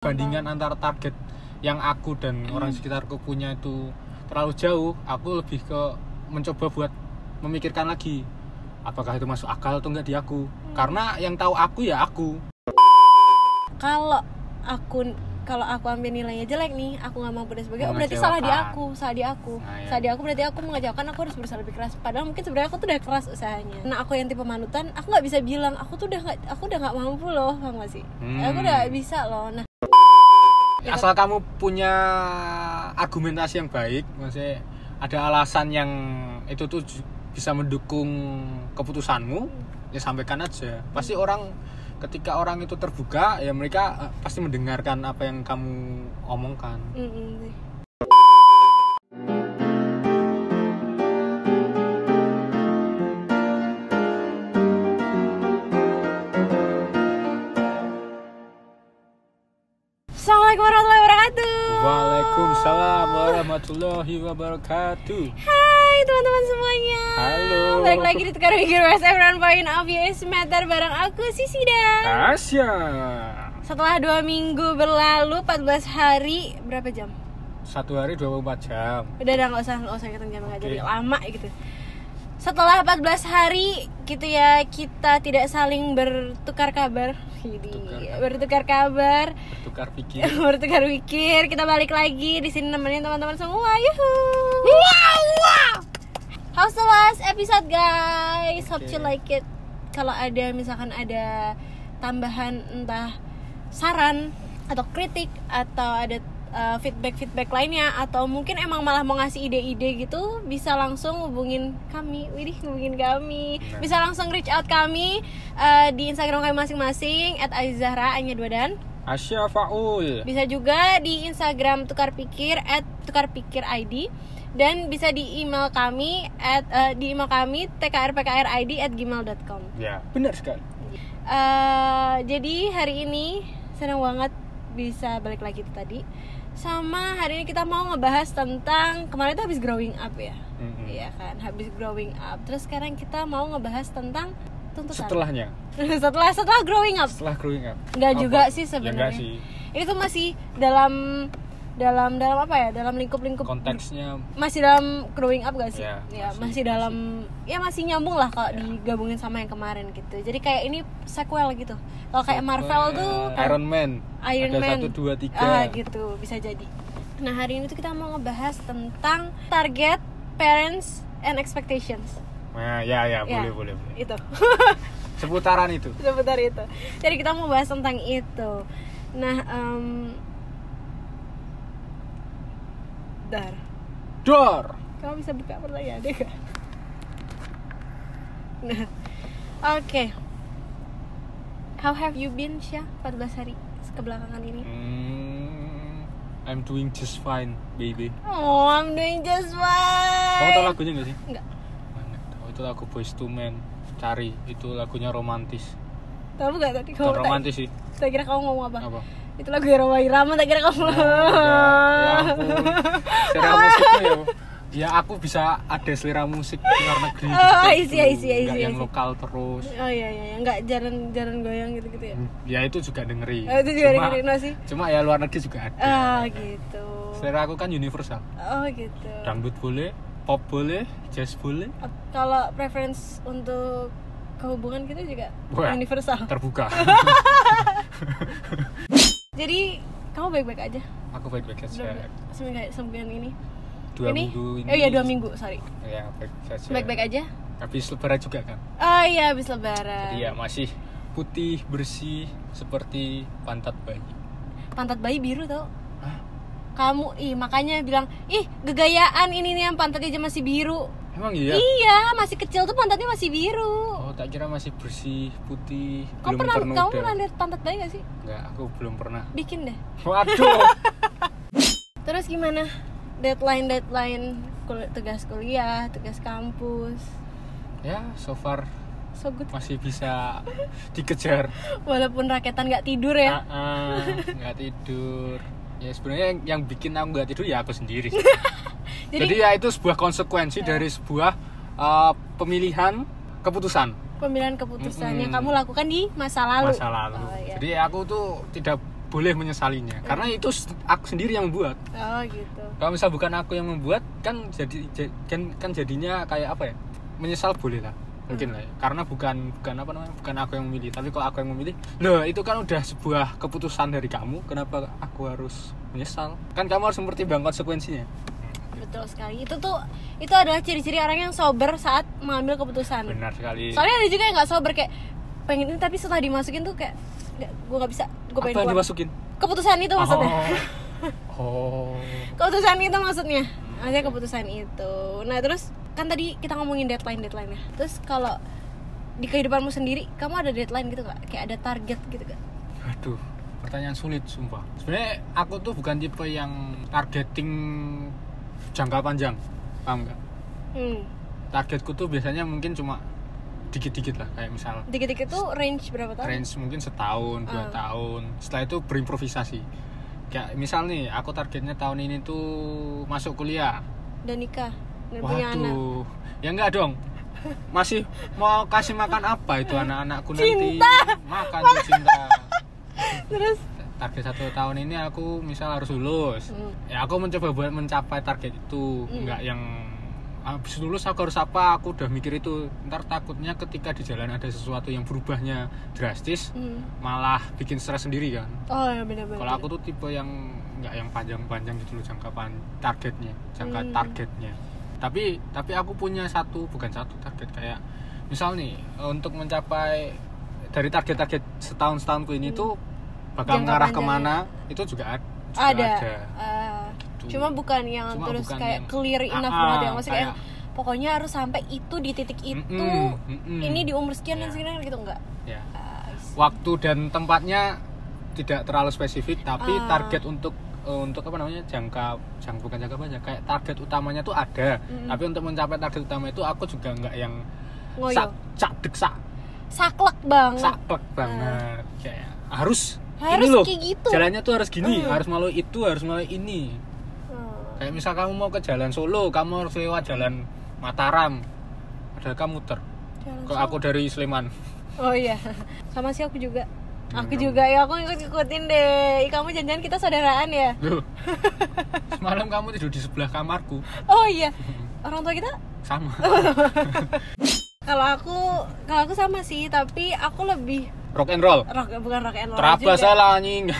bandingan antara target yang aku dan orang sekitarku punya itu terlalu jauh aku lebih ke mencoba buat memikirkan lagi apakah itu masuk akal atau enggak di aku. Karena yang tahu aku ya aku. Kalau aku kalau aku ambil nilainya jelek nih aku nggak mampu dan sebagainya oh, berarti salah di aku salah di aku. Nah, ya. salah di aku berarti aku mengecewakan aku harus berusaha lebih keras. Padahal mungkin sebenarnya aku tuh udah keras usahanya. Nah aku yang tipe manutan aku nggak bisa bilang aku tuh udah nggak aku udah nggak mampu loh paham gak sih? Hmm. aku udah bisa loh. Nah asal kamu punya argumentasi yang baik maksudnya ada alasan yang itu tuh bisa mendukung keputusanmu ya sampaikan aja. Pasti orang ketika orang itu terbuka ya mereka eh, pasti mendengarkan apa yang kamu omongkan. Mm-mm sih. Assalamualaikum warahmatullahi wabarakatuh. Waalaikumsalam warahmatullahi wabarakatuh Hai teman-teman semuanya. Halo. Balik lagi di Tukar Mikir West Everyone Point of US Matter bareng aku Sisida. Asya Setelah dua minggu berlalu 14 hari berapa jam? satu hari 24 jam Udah udah nggak usah nggak usah hitung jam Oke. jadi lama gitu. Setelah 14 hari gitu ya kita tidak saling bertukar kabar. Jadi Bertukar kabar. bertukar pikir bertukar pikir. Kita balik lagi di sini nemenin teman-teman semua. Yuhu. Wow, wow. How's the last episode guys? Hope Oke. you like it. Kalau ada misalkan ada tambahan entah saran atau kritik atau ada feedback feedback lainnya atau mungkin emang malah mau ngasih ide-ide gitu bisa langsung hubungin kami, widih hubungin kami, bisa langsung reach out kami eh, di Instagram kami masing-masing @aizahra hanya dua dan Asya Faul. Bisa juga di Instagram tukar pikir at tukar pikir ID dan bisa di email kami at eh, di email kami tkrpkrid at gmail.com ya. Benar sekali. Eh, jadi hari ini senang banget bisa balik lagi itu tadi sama hari ini kita mau ngebahas tentang kemarin itu habis growing up ya. Mm-mm. Iya kan habis growing up. Terus sekarang kita mau ngebahas tentang tuntutan. Setelahnya. Setelah setelah growing up. Setelah growing up. Nggak Apa? juga sih Ya, sebenarnya. ini tuh masih dalam dalam dalam apa ya? Dalam lingkup-lingkup konteksnya masih dalam growing up gak sih? Ya, ya masih- masih, dalam ya masih nyambung lah kalau Ya. digabungin sama yang kemarin gitu. Jadi kayak ini sequel gitu. Kalau kayak Marvel tuh kan Iron Man. Iron ada Man. satu dua tiga. Ah gitu. Bisa jadi. Nah hari ini tuh kita mau ngebahas tentang target parents and expectations. Nah ya ya Ya. boleh boleh boleh. itu. Seputaran itu. Sebentar itu. Jadi kita mau bahas tentang itu. Nah em dar dor kamu bisa buka pertanyaan deh? Nah, oke. How have you been, Syah? 14 hari kebelakangan ini. Hmm, I'm doing just fine baby Oh, I'm doing just fine. kamu tahu lagunya gak sih Enggak. Mana? Oh, itu lagu Boys to Men cari itu lagunya romantis Tahu gak tadi kamu romantis sih tak kira kamu ngomong apa? apa Itu lagu Roma Irama tak kira kamu. Oh, ya selera musiknya ya ya aku bisa ada selera musik di luar negeri Oh, gitu. see, I see, I Nggak see, I yang lokal terus Oh iya iya, iya. enggak jalan-jalan goyang gitu-gitu ya. ya itu juga dengerin Oh, itu juga Cuma- dengerin no sih. cuma ya luar negeri juga ada Ah, gitu. selera aku kan universal Oh, gitu. dangdut boleh pop boleh jazz boleh Kalau preference untuk kehubungan kita juga Wah. universal. terbuka Jadi kamu baik-baik aja aku baik-baik Belum- seminggu sebulan ini. dua ini? minggu ini Oh iya dua minggu, sorry. ya baik saja Baik-baik aja. habis lebaran juga kan Oh iya habis lebaran. iya masih putih bersih seperti pantat bayi Pantat bayi biru tau. Hah? Kamu ih makanya bilang ih gegayaan ini nih yang pantatnya aja masih biru. Emang iya Iya masih kecil tuh pantatnya masih biru. oh tak kira masih bersih putih kamu belum pernah ternoda kamu pernah lihat pantat bayi gak sih? Enggak, aku belum pernah Bikin deh. waduh Terus gimana? Deadline deadline kul- tugas kuliah, tugas kampus. ya so far So good. masih bisa dikejar Walaupun raketan nggak tidur ya. Ah, ah, nggak tidur ya sebenarnya yang, yang bikin aku nggak tidur ya aku sendiri Jadi, jadi ya itu sebuah konsekuensi dari sebuah uh, pemilihan keputusan. Pemilihan keputusan yang Mm-mm. kamu lakukan di masa lalu. masa lalu. Oh, iya. jadi aku tuh tidak boleh menyesalinya. Karena itu aku sendiri yang membuat. Oh gitu. Kalau misal bukan aku yang membuat kan jadi ja- kan, kan jadinya kayak apa ya? Menyesal boleh lah mungkin lah ya. karena bukan bukan apa namanya bukan aku yang memilih. Tapi kalau aku yang memilih loh itu kan udah sebuah keputusan dari kamu kenapa aku harus menyesal? Kan kamu harus mempertimbangkan konsekuensinya betul sekali. Itu tuh itu adalah ciri-ciri orang yang sober saat mengambil keputusan. Benar sekali. Soalnya ada juga yang nggak sober kayak pengen ini tapi setelah dimasukin tuh kayak nggak gue nggak bisa gue apa pengen yang keluar. dimasukin? Keputusan itu maksudnya. Oh, oh. keputusan itu maksudnya. Maksudnya keputusan itu. Nah terus kan tadi kita ngomongin deadline deadline ya terus kalau di kehidupanmu sendiri kamu ada deadline gitu nggak? Kayak ada target gitu gak Aduh, pertanyaan sulit sumpah. Sebenarnya aku tuh bukan tipe yang targeting jangka panjang, paham nggak? hmm. Targetku tuh biasanya mungkin cuma dikit-dikit lah, kayak misal dikit-dikit tuh range berapa tahun range mungkin setahun, dua Ah. tahun. Setelah itu berimprovisasi. Kayak misal nih, aku targetnya tahun ini tuh masuk kuliah. dan nikah dan punya anak Waduh, ya enggak dong. Masih mau kasih makan apa itu anak-anakku nanti? Cinta. Makan tuh cinta. terus target satu tahun ini aku misal harus lulus Hmm. ya aku mencoba buat mencapai target itu Hmm. nggak yang habis lulus aku harus apa aku udah mikir itu ntar takutnya ketika di jalan ada sesuatu yang berubahnya drastis hmm. malah bikin stres sendiri kan oh ya benar-benar kalau aku tuh tipe yang nggak yang panjang-panjang gitu loh jangka pan targetnya jangka Hmm. targetnya tapi tapi aku punya satu bukan satu target kayak misal nih untuk mencapai dari target-target setahun setahunku ini tuh bakal. Jangka mengarah ke mana itu juga ad- juga ada, ada. Ah. Gitu. cuma bukan yang Cuma terus bukan kayak yang- clear enough Ah, banget ya ah, maksudnya kayak- pokoknya harus sampai itu di titik itu Mm-mm, mm-mm. ini di umur sekian dan Ya. sekian gitu enggak ya. Ah, I see. waktu dan tempatnya tidak terlalu spesifik tapi Ah. target untuk eh, untuk apa namanya jangka jangka bukan jangka panjang kayak target utamanya tuh ada Mm-mm. tapi untuk mencapai target utama itu aku juga nggak yang Ngoyo. sak cak dek sak saklek banget saklek banget kayak harus Ah. Harus ini loh kayak gitu. jalannya tuh harus gini Hmm. harus melalui itu harus melalui ini Hmm. kayak misal kamu mau ke jalan Solo kamu harus lewat jalan Mataram ada kamu muter kalau aku dari Sleman Oh iya, sama sih aku juga. Hmm, Aku juga ya, aku ikut-ikutin deh. Kamu jangan-jangan kita saudaraan ya? Loh. semalam kamu tidur di sebelah kamarku Oh iya, orang tua kita? sama Kalau aku, kalau aku sama sih, tapi aku lebih rock and roll rock bukan rock and roll terapa juga. salah anjing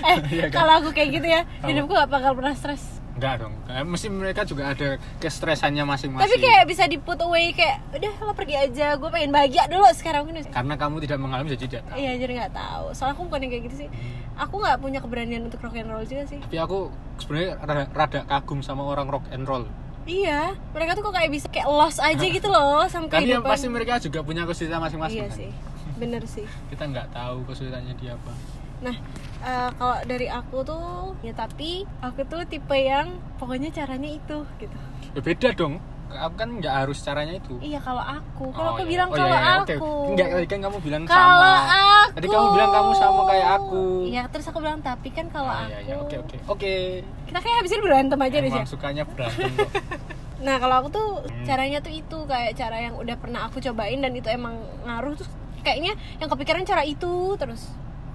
Eh, Iya kan? kalau aku kayak gitu ya, Apa? hidupku gak bakal pernah stres. enggak dong Eh, mesti mereka juga ada kestresannya masing-masing Tapi kayak bisa di put away kayak, udah lo pergi aja, gue pengen bahagia dulu sekarang ini. karena kamu tidak mengalami jadi tidak tahu Iya jadi nggak tahu. Soalnya aku bukan yang kayak gitu sih. Aku nggak punya keberanian untuk rock and roll juga sih. tapi aku sebenarnya rada, rada kagum sama orang rock and roll Iya, mereka tuh kok kayak bisa kayak lost aja gitu loh sama kan ya kehidupan. pasti mereka juga punya kesulitan masing-masing Iya kan? sih, bener sih. kita nggak tahu kesulitannya dia apa Nah, eh, kalau dari aku tuh, ya tapi aku tuh tipe yang pokoknya caranya itu gitu. ya beda dong aku kan nggak harus caranya itu Iya kalau aku, kalau Oh, aku iya. bilang Oh, iya, kalau iya, aku. Enggak, tadi kan kamu bilang Kalau sama. aku. Tadi kamu bilang kamu sama kayak aku. Iya, terus aku bilang tapi kan kalau Ah, aku. iya, iya. Oke, oke. Oke. Kita kayak habis ini berantem aja deh, Syah. sukanya berantem kok. Nah kalau aku tuh Hmm. caranya tuh itu kayak cara yang udah pernah aku cobain dan itu emang ngaruh terus kayaknya yang kepikiran cara itu terus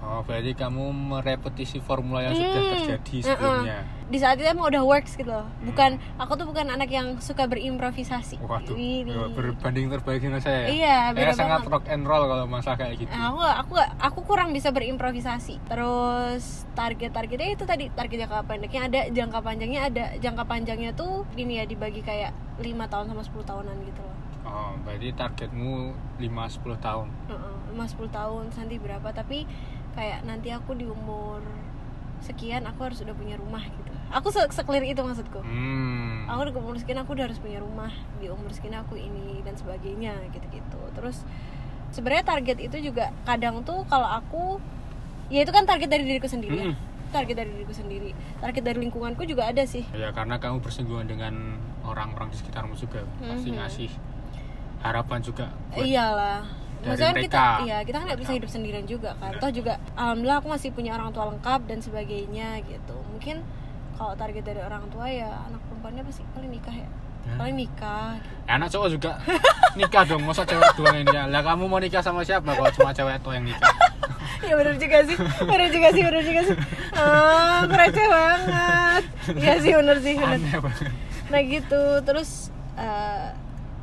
Oh, berarti kamu merepetisi formula yang sudah Hmm, terjadi uh-uh. sebelumnya. di saat itu emang udah works gitu loh bukan aku tuh bukan anak yang suka berimprovisasi Waduh, Ini. berbanding terbalik dengan saya. ya. Iya, Saya sangat banget. rock and roll kalau masalah kayak gitu. Nah, aku aku aku kurang bisa berimprovisasi. Terus target-targetnya itu tadi target jangka pendeknya ada, jangka panjangnya ada. Jangka panjangnya tuh gini ya dibagi kayak lima tahun sama 10 tahunan gitu loh. Oh, berarti targetmu 5 10 tahun. Heeh, lima 10 tahun nanti berapa tapi kayak nanti aku di umur sekian aku harus udah punya rumah gitu. Aku se seklir itu maksudku. Hmm. Aku di umur sekian aku udah harus punya rumah, di umur sekian aku ini dan sebagainya gitu-gitu. Terus sebenarnya target itu juga kadang tuh kalau aku ya itu kan target dari diriku sendiri ya. Mm. Target dari diriku sendiri. Target dari lingkunganku juga ada sih. Ya karena kamu bersinggungan dengan orang-orang di sekitarmu juga pasti Mhm. ngasih harapan juga buat Iyalah. Dari Maksudnya kita mereka. iya, kita kan nggak bisa hidup sendirian juga kan. Toh juga alhamdulillah aku masih punya orang tua lengkap dan sebagainya gitu. Mungkin kalau target dari orang tua ya anak perempuannya pasti paling nikah ya. Ya. Paling nikah gitu. Ya, anak cowok juga nikah dong masa cewek doang yang nikah lah kamu mau nikah sama siapa kalau cuma cewek tua yang nikah ya bener juga sih bener juga sih bener juga sih ah aku receh banget iya sih bener sih banget nah gitu terus eh,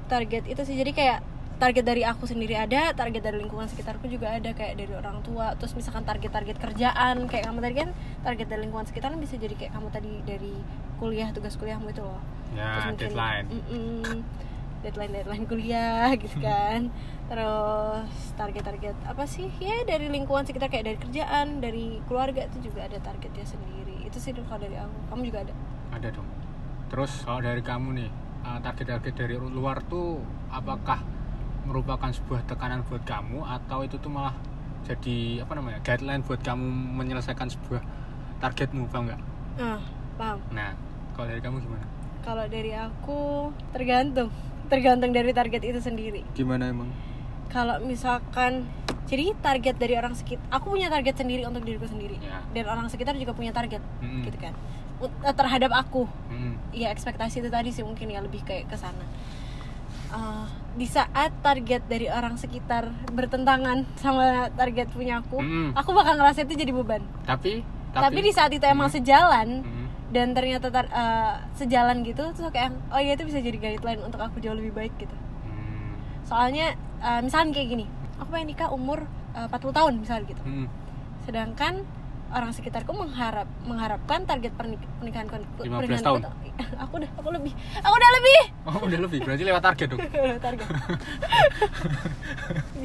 target itu sih jadi kayak target dari aku sendiri ada target dari lingkungan sekitarku juga ada kayak dari orang tua. Terus misalkan target-target kerjaan kayak kamu tadi kan target dari lingkungan sekitar bisa jadi kayak kamu tadi dari kuliah tugas kuliahmu itu loh. Ya mungkin- deadline. Mm-mm. deadline deadline kuliah gitu kan. Terus target-target apa sih? Ya dari lingkungan sekitar kayak dari kerjaan dari keluarga itu juga ada targetnya sendiri. Itu sih kalau dari aku. Kamu juga ada? Ada dong. Terus kalau dari kamu nih eh, target-target dari luar tuh apakah merupakan sebuah tekanan buat kamu atau itu tuh malah jadi apa namanya guideline buat kamu menyelesaikan sebuah targetmu paham nggak? Ah paham. Nah kalau dari kamu gimana? Kalau dari aku tergantung. Tergantung dari target itu sendiri. Gimana emang? Kalau misalkan jadi target dari orang sekitar aku punya target sendiri untuk diriku sendiri. Ya. dan orang sekitar juga punya target Mm-mm. gitu kan. Eh, terhadap aku. Mm-mm. ya ekspektasi itu tadi sih mungkin ya lebih kayak ke sana. Eh, di saat target dari orang sekitar bertentangan sama target punya aku Mm-mm. aku bakal ngerasa itu jadi beban tapi tapi, di saat itu emang sejalan Mm. dan ternyata tar- eh, sejalan gitu terus aku kayak oh iya itu bisa jadi guideline untuk aku jauh lebih baik gitu Mm. soalnya eh, misalnya kayak gini aku pengen nikah umur eh, 40 tahun misalnya gitu Mm. sedangkan orang sekitarku mengharap mengharapkan target pernik pernikahan 15 tahun. aku udah aku lebih aku udah lebih! Oh udah lebih? Berarti lewat target dong? Target.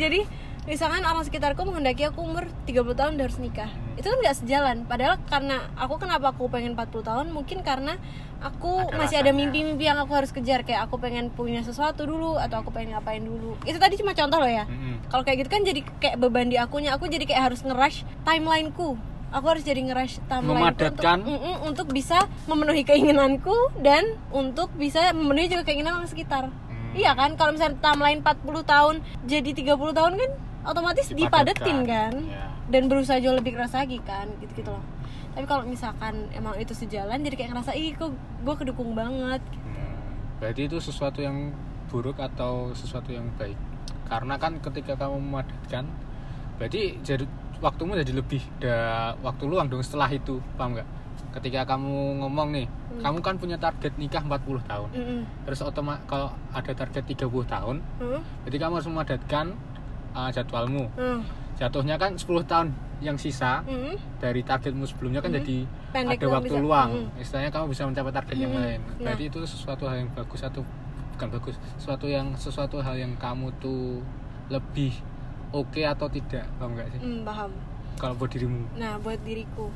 Jadi misalkan orang sekitarku menghendaki aku umur 30 tahun udah harus nikah. Itu kan nggak sejalan. Padahal karena aku kenapa aku pengen 40 tahun? Mungkin karena aku Ada masih ada alasannya. mimpi-mimpi yang aku harus kejar. Kayak aku pengen punya sesuatu dulu atau aku pengen ngapain dulu. Itu tadi cuma contoh loh ya. Mm-mm. kalau kayak gitu kan jadi kayak beban di akunya. Aku jadi kayak harus nge-rush timelineku aku harus jadi nge-rush timeline Memadatkan. untuk, untuk bisa memenuhi keinginanku dan untuk bisa memenuhi juga keinginan orang sekitar Hmm. iya kan kalau misalnya timeline 40 tahun jadi 30 tahun kan otomatis dipadetin kan Ya. dan berusaha jauh lebih keras lagi kan gitu gitu loh tapi kalau misalkan emang itu sejalan jadi kayak ngerasa ih kok gue kedukung banget Hmm, Berarti itu sesuatu yang buruk atau sesuatu yang baik? Karena kan ketika kamu memadatkan, berarti jadi waktumu jadi lebih ada waktu luang dong setelah itu, paham nggak? Ketika kamu ngomong nih, Hmm. kamu kan punya target nikah 40 tahun. Mm-mm. Terus otomatis kalau ada target 30 tahun, Hmm? jadi kamu harus memadatkan uh, jadwalmu. Hmm. Jatuhnya kan 10 tahun yang sisa Mm-mm. dari targetmu sebelumnya kan Mhm. jadi Pendek ada waktu bisa. luang Mhm. istilahnya kamu bisa mencapai target yang Mhm. lain Nah. berarti itu sesuatu hal yang bagus atau bukan bagus sesuatu yang sesuatu hal yang kamu tuh lebih oke atau tidak paham nggak sih Hmm, paham kalau buat dirimu Nah, buat diriku,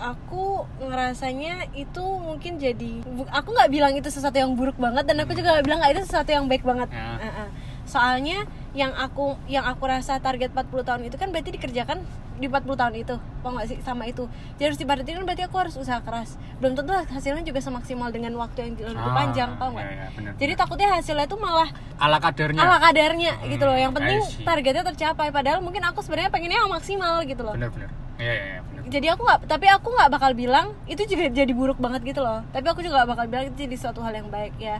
aku ngerasanya itu mungkin jadi aku nggak bilang itu sesuatu yang buruk banget dan aku juga nggak bilang itu sesuatu yang baik banget. Ya. Uh-uh. Soalnya yang aku yang aku rasa target 40 tahun itu kan berarti dikerjakan di 40 tahun itu, paham nggak sih sama itu. Jadi harus dipadetin kan berarti aku harus usaha keras. Belum tentu hasilnya juga semaksimal dengan waktu yang lebih Ah, panjang, paham nggak? ya, ya, benar, Jadi takutnya hasilnya itu malah ala kadarnya ala kadarnya gitu loh. Yang Hmm, penting targetnya tercapai. Padahal mungkin aku sebenarnya pengennya yang maksimal gitu loh benar-benar ya, ya, ya, benar jadi aku nggak tapi aku nggak bakal bilang itu juga jadi buruk banget gitu loh tapi aku juga nggak bakal bilang itu jadi suatu hal yang baik ya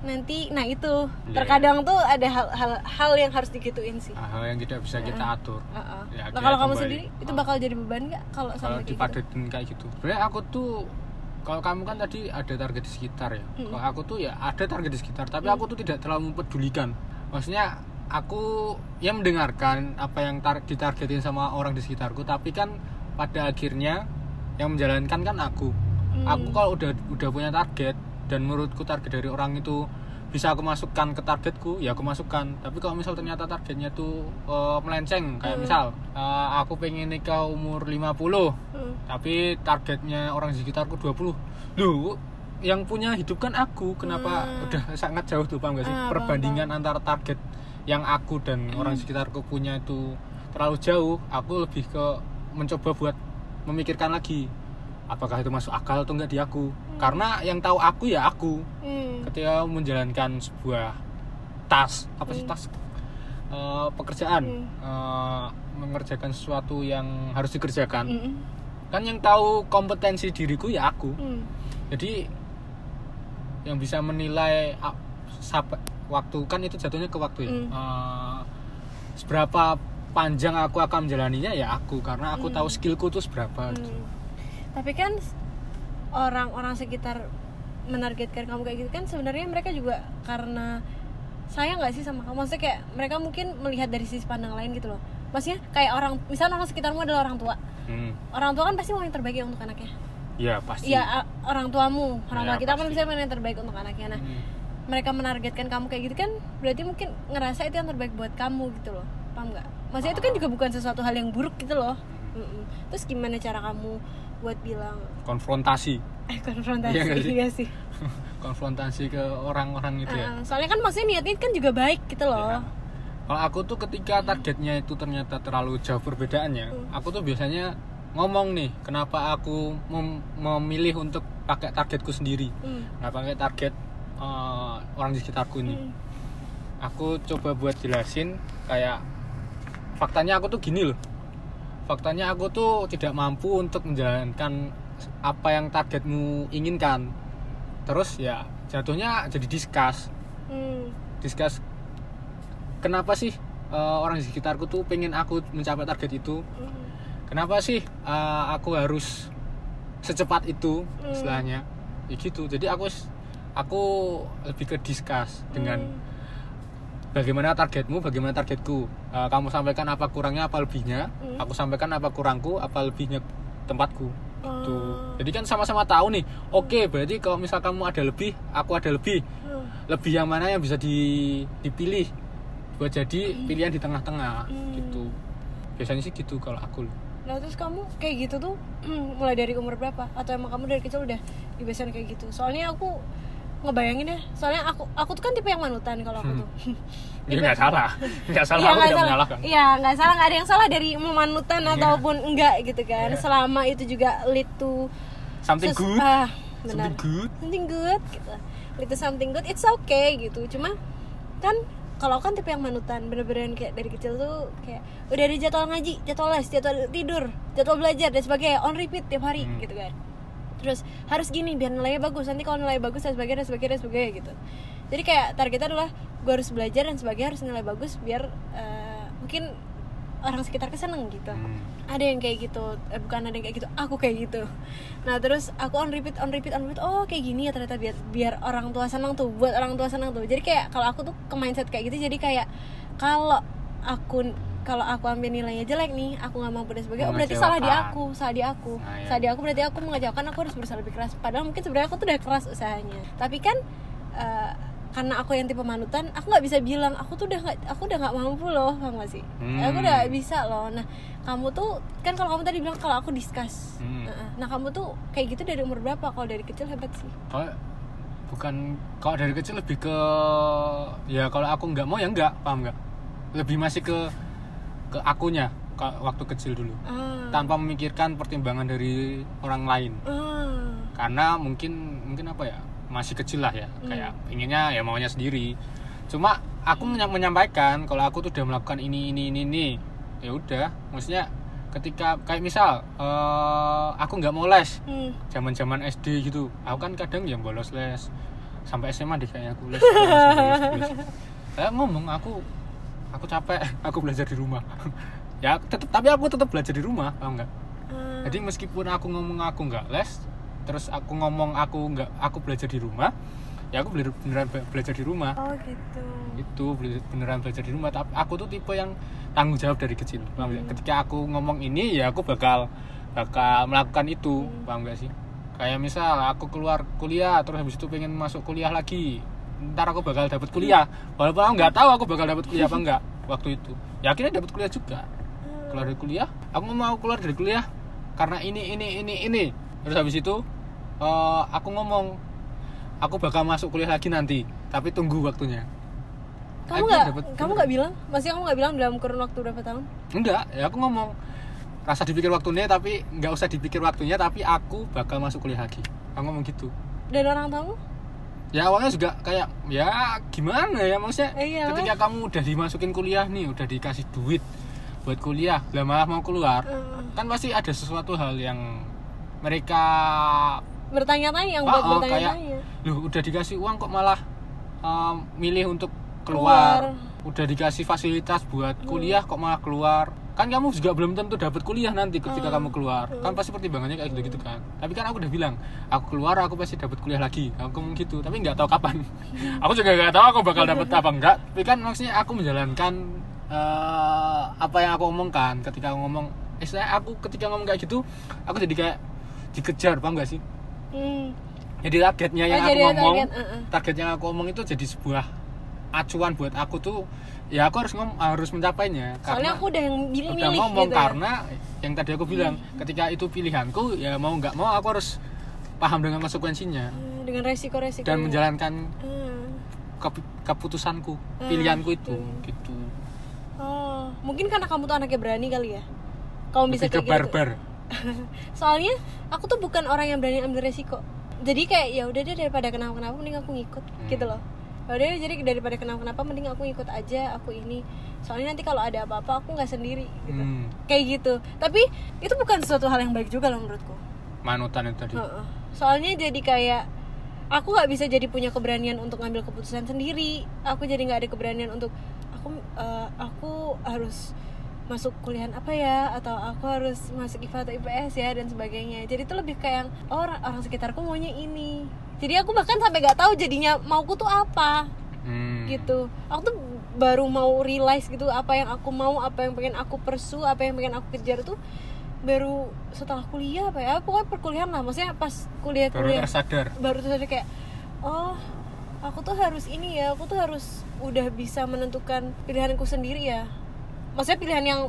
nanti nah itu. Iya, terkadang tuh ada hal, hal hal yang harus digituin sih. Hal yang tidak bisa kita atur. Heeh. Ya, nah kalau kamu sendiri itu Ah. bakal jadi beban nggak kalau kalau sama kayak gitu? kayak gitu? Sebenarnya aku tuh kalau kamu kan tadi ada target di sekitar ya. Mm. kalau aku tuh ya ada target di sekitar tapi Mm. aku tuh tidak terlalu mempedulikan. Maksudnya aku ya mendengarkan apa yang tar ditargetin sama orang di sekitarku tapi kan pada akhirnya yang menjalankan kan aku. Hmm. aku kalau udah udah punya target dan menurutku target dari orang itu bisa aku masukkan ke targetku? Ya aku masukkan. Tapi kalau misal ternyata targetnya tuh eh, melenceng kayak Hmm. misal eh, aku pengen nikah umur 50 Hmm. tapi targetnya orang di sekitarku 20 Loh, yang punya hidup kan aku. Kenapa Hmm. udah sangat jauh tuh paham gak sih? Ah, paham, perbandingan antara target yang aku dan orang di sekitarku punya itu terlalu jauh aku lebih ke mencoba buat memikirkan lagi apakah itu masuk akal atau enggak di aku karena yang tahu aku ya aku Hmm. ketika menjalankan sebuah tas apa sih Hmm. tas Eh, pekerjaan Hmm. eh, mengerjakan sesuatu yang harus dikerjakan Hmm. kan yang tahu kompetensi diriku ya aku Hmm. jadi yang bisa menilai sab- waktu kan itu jatuhnya ke waktu ya Hmm. Eh, seberapa sepanjang aku akan menjalaninya ya aku karena aku Hmm. tahu skillku tuh seberapa gitu. Hmm. Tapi kan orang-orang sekitar menargetkan kamu kayak gitu kan sebenarnya mereka juga karena sayang nggak sih sama kamu? Maksudnya kayak mereka mungkin melihat dari sisi pandang lain gitu loh. Maksudnya kayak orang, misalnya orang sekitarmu adalah orang tua. Hmm. Orang tua kan pasti mau yang terbaik ya untuk anaknya. ya pasti Iya, a- orang tuamu, orang tua Ya, kita kan pasti. bisa mau yang terbaik untuk anaknya. Nah, Hmm. mereka menargetkan kamu kayak gitu kan berarti mungkin ngerasa itu yang terbaik buat kamu gitu loh paham nggak maksudnya itu kan juga bukan sesuatu hal yang buruk gitu loh Mm-mm. terus gimana cara kamu buat bilang konfrontasi eh konfrontasi Iya sih? iya sih konfrontasi ke orang-orang itu ya Uh, soalnya kan maksudnya niatnya kan juga baik gitu loh Ya. Kalau aku tuh ketika targetnya itu ternyata terlalu jauh perbedaannya, Hmm. aku tuh biasanya ngomong nih, kenapa aku mem- memilih untuk pakai targetku sendiri, Hmm. nggak pakai target eh, orang di sekitarku ini. Hmm. Aku coba buat jelasin kayak faktanya aku tuh gini loh. Faktanya aku tuh tidak mampu untuk menjalankan apa yang targetmu inginkan. Terus ya jatuhnya jadi discuss Hmm. discuss kenapa sih eh, orang di sekitarku tuh pengen aku mencapai target itu Hmm. kenapa sih eh, aku harus secepat itu Hmm. istilahnya ya gitu jadi aku aku lebih ke discuss dengan Hmm. Bagaimana targetmu bagaimana targetku Eh, kamu sampaikan apa kurangnya apa lebihnya Hmm. aku sampaikan apa kurangku apa lebihnya tempatku gitu Oh. jadi kan sama-sama tahu nih oke berarti kalau misal kamu ada lebih aku ada lebih Hmm. lebih yang mana yang bisa di- dipilih buat jadi pilihan di tengah-tengah Hmm. gitu biasanya sih gitu kalau aku Nah terus kamu kayak gitu tuh mulai dari umur berapa? Atau emang kamu dari kecil udah dibiasain kayak gitu? Soalnya aku ngebayangin ya, soalnya aku aku tuh kan tipe yang manutan kalau aku Hmm. tuh. ya nggak salah nggak salah Iya aku nggak tidak salah. menyalahkan Iya nggak salah nggak ada yang salah dari memanutan Iya. ataupun enggak gitu kan. Iya. Selama itu juga lead to something sus- good Ah, benar. something good Something good gitu. Lead to something good, it's okay gitu. Cuma kan kalau kan tipe yang manutan bener-bener kayak dari kecil tuh kayak udah ada jadwal ngaji, jadwal les, jadwal tidur, jadwal belajar dan sebagainya on repeat tiap hari Hmm. gitu kan. Terus harus gini biar nilainya bagus. Nanti kalau nilai bagus dan sebagainya dan sebagainya dan sebagainya gitu. Jadi kayak targetnya adalah gue harus belajar dan sebagainya harus nilai bagus biar eh, mungkin orang sekitar seneng gitu Hmm. ada yang kayak gitu eh, bukan ada yang kayak gitu aku kayak gitu nah terus aku on repeat on repeat on repeat oh kayak gini ya ternyata biar biar orang tua senang tuh buat orang tua senang tuh jadi kayak kalau aku tuh ke mindset kayak gitu jadi kayak kalau aku kalau aku ambil nilainya jelek nih aku nggak mampu dan sebagainya oh, berarti salah di aku salah di aku. Nah, ya. salah di aku berarti aku mengecewakan aku harus berusaha lebih keras. Padahal mungkin sebenarnya aku tuh udah keras usahanya. Tapi kan eh, karena aku yang tipe manutan aku nggak bisa bilang aku tuh udah nggak aku udah nggak mampu loh paham gak sih? Hmm. aku udah bisa loh. Nah kamu tuh kan kalau kamu tadi bilang kalau aku discuss. Hmm. Nah, nah kamu tuh kayak gitu dari umur berapa? Kalau dari kecil hebat sih. Kalau bukan kalau dari kecil lebih ke ya kalau aku nggak mau ya nggak paham nggak? Lebih masih ke ke akunya ka- waktu kecil dulu ah. tanpa memikirkan pertimbangan dari orang lain ah. karena mungkin mungkin apa ya masih kecil lah ya Hmm. kayak inginnya ya maunya sendiri cuma aku menya- menyampaikan kalau aku tuh udah melakukan ini ini ini ini ya udah maksudnya ketika kayak misal eh, aku nggak mau les Hmm. zaman zaman SD gitu aku kan kadang yang bolos les sampai SMA deh kayaknya aku les, les, les, les. saya ngomong aku aku capek aku belajar di rumah ya tetep, tapi aku tetap belajar di rumah paham nggak Ah. jadi meskipun aku ngomong aku nggak les terus aku ngomong aku nggak aku belajar di rumah ya aku bener- beneran be- belajar di rumah oh gitu itu beneran belajar di rumah tapi aku tuh tipe yang tanggung jawab dari kecil paham? Hmm. ketika aku ngomong ini ya aku bakal bakal melakukan itu Hmm. paham gak sih kayak misal aku keluar kuliah terus habis itu pengen masuk kuliah lagi ntar aku bakal dapat kuliah. Walaupun aku nggak tahu aku bakal dapat kuliah apa enggak waktu itu. Ya akhirnya dapat kuliah juga. Keluar dari kuliah. Aku mau keluar dari kuliah karena ini ini ini ini. Terus habis itu eh, aku ngomong aku bakal masuk kuliah lagi nanti tapi tunggu waktunya. Kamu nggak kamu nggak bilang? Masih kamu nggak bilang dalam kurun waktu berapa tahun? Enggak. Ya aku ngomong rasa dipikir waktunya tapi nggak usah dipikir waktunya tapi aku bakal masuk kuliah lagi. Aku ngomong gitu. Dan orang tamu ya awalnya juga kayak ya gimana ya maksudnya? Eh, iya, ketika kamu udah dimasukin kuliah nih udah dikasih duit buat kuliah lah malah mau keluar Eh, kan pasti ada sesuatu hal yang mereka bertanya-tanya yang Ah, buat oh, bertanya-tanya. Loh udah dikasih uang kok malah um, milih untuk keluar, Keluar. udah dikasih fasilitas buat kuliah kok malah keluar kan kamu juga belum tentu dapat kuliah nanti ketika kamu keluar. Kan pasti pertimbangannya kayak gitu gitu kan. Tapi kan aku udah bilang aku keluar aku pasti dapat kuliah lagi. Aku ngomong gitu tapi nggak tahu kapan. Aku juga nggak tahu aku bakal dapat apa enggak tapi kan maksudnya aku menjalankan eh, apa yang aku omongkan. Ketika aku ngomong eh saya aku ketika ngomong kayak gitu aku jadi kayak dikejar paham gak sih? Hmm. jadi targetnya yang Oh, aku ngomong target, uh-uh. target yang aku ngomong itu jadi sebuah acuan buat aku tuh ya aku harus ngom harus mencapainya. Soalnya aku udah yang milih udah milih ngomong gitu ya. karena yang tadi aku bilang ketika itu pilihanku ya mau nggak mau aku harus paham dengan konsekuensinya. Hmm, dengan resiko-resiko dan menjalankan Hmm. kepu- keputusanku Hmm, pilihanku itu hmm. gitu. Oh mungkin karena kamu tuh anaknya berani kali ya? Kamu bisa ke kayak gitu. barbar. Soalnya aku tuh bukan orang yang berani ambil resiko. Jadi kayak ya udah deh daripada kenapa-kenapa mending aku ngikut Hmm. gitu loh. Ya udah jadi daripada kenapa-kenapa mending aku ngikut aja aku ini. Soalnya nanti kalau ada apa-apa aku nggak sendiri gitu. Hmm, kayak gitu. Tapi itu bukan sesuatu hal yang baik juga loh menurutku. Manutan itu tadi. Soalnya jadi kayak aku nggak bisa jadi punya keberanian untuk ngambil keputusan sendiri. Aku jadi nggak ada keberanian untuk aku eh, aku harus masuk kuliah apa ya? Atau aku harus masuk IPA atau IPS ya dan sebagainya. Jadi itu lebih kayak yang, oh, orang, orang sekitarku maunya ini jadi aku bahkan sampai nggak tahu jadinya mauku tuh apa. Hmm. gitu. Aku tuh baru mau realize gitu apa yang aku mau apa yang pengen aku persu apa yang pengen aku kejar tuh baru setelah kuliah apa ya? Pokoknya perkuliahan lah. Maksudnya pas kuliah baru kuliah tersadar. baru tuh kayak oh aku tuh harus ini ya aku tuh harus udah bisa menentukan pilihanku sendiri ya. Maksudnya pilihan yang